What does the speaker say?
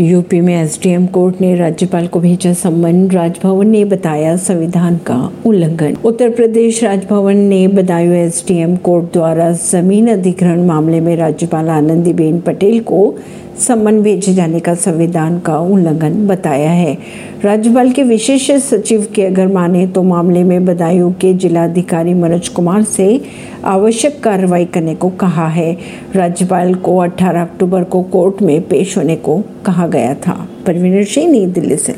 UP में SDM court ने राज्यपाल को भेजा सम्मन राजभवन ने बताया संविधान का उल्लंघन। उत्तर प्रदेश राजभवन ने बदायूं एसडीएम कोर्ट द्वारा ज़मीन अधिग्रहण मामले में राज्यपाल आनंदीबेन पटेल को सम्मन भेजे जाने का संविधान का उल्लंघन बताया है। राज्यपाल के विशेष सचिव के अगर माने तो मामले में बदायूं के जिलाधिकारी मनोज कुमार से आवश्यक कार्रवाई करने को कहा है। राज्यपाल को 18 अक्टूबर को कोर्ट में पेश होने को कहा गया था। परवीन सिंह नई दिल्ली से।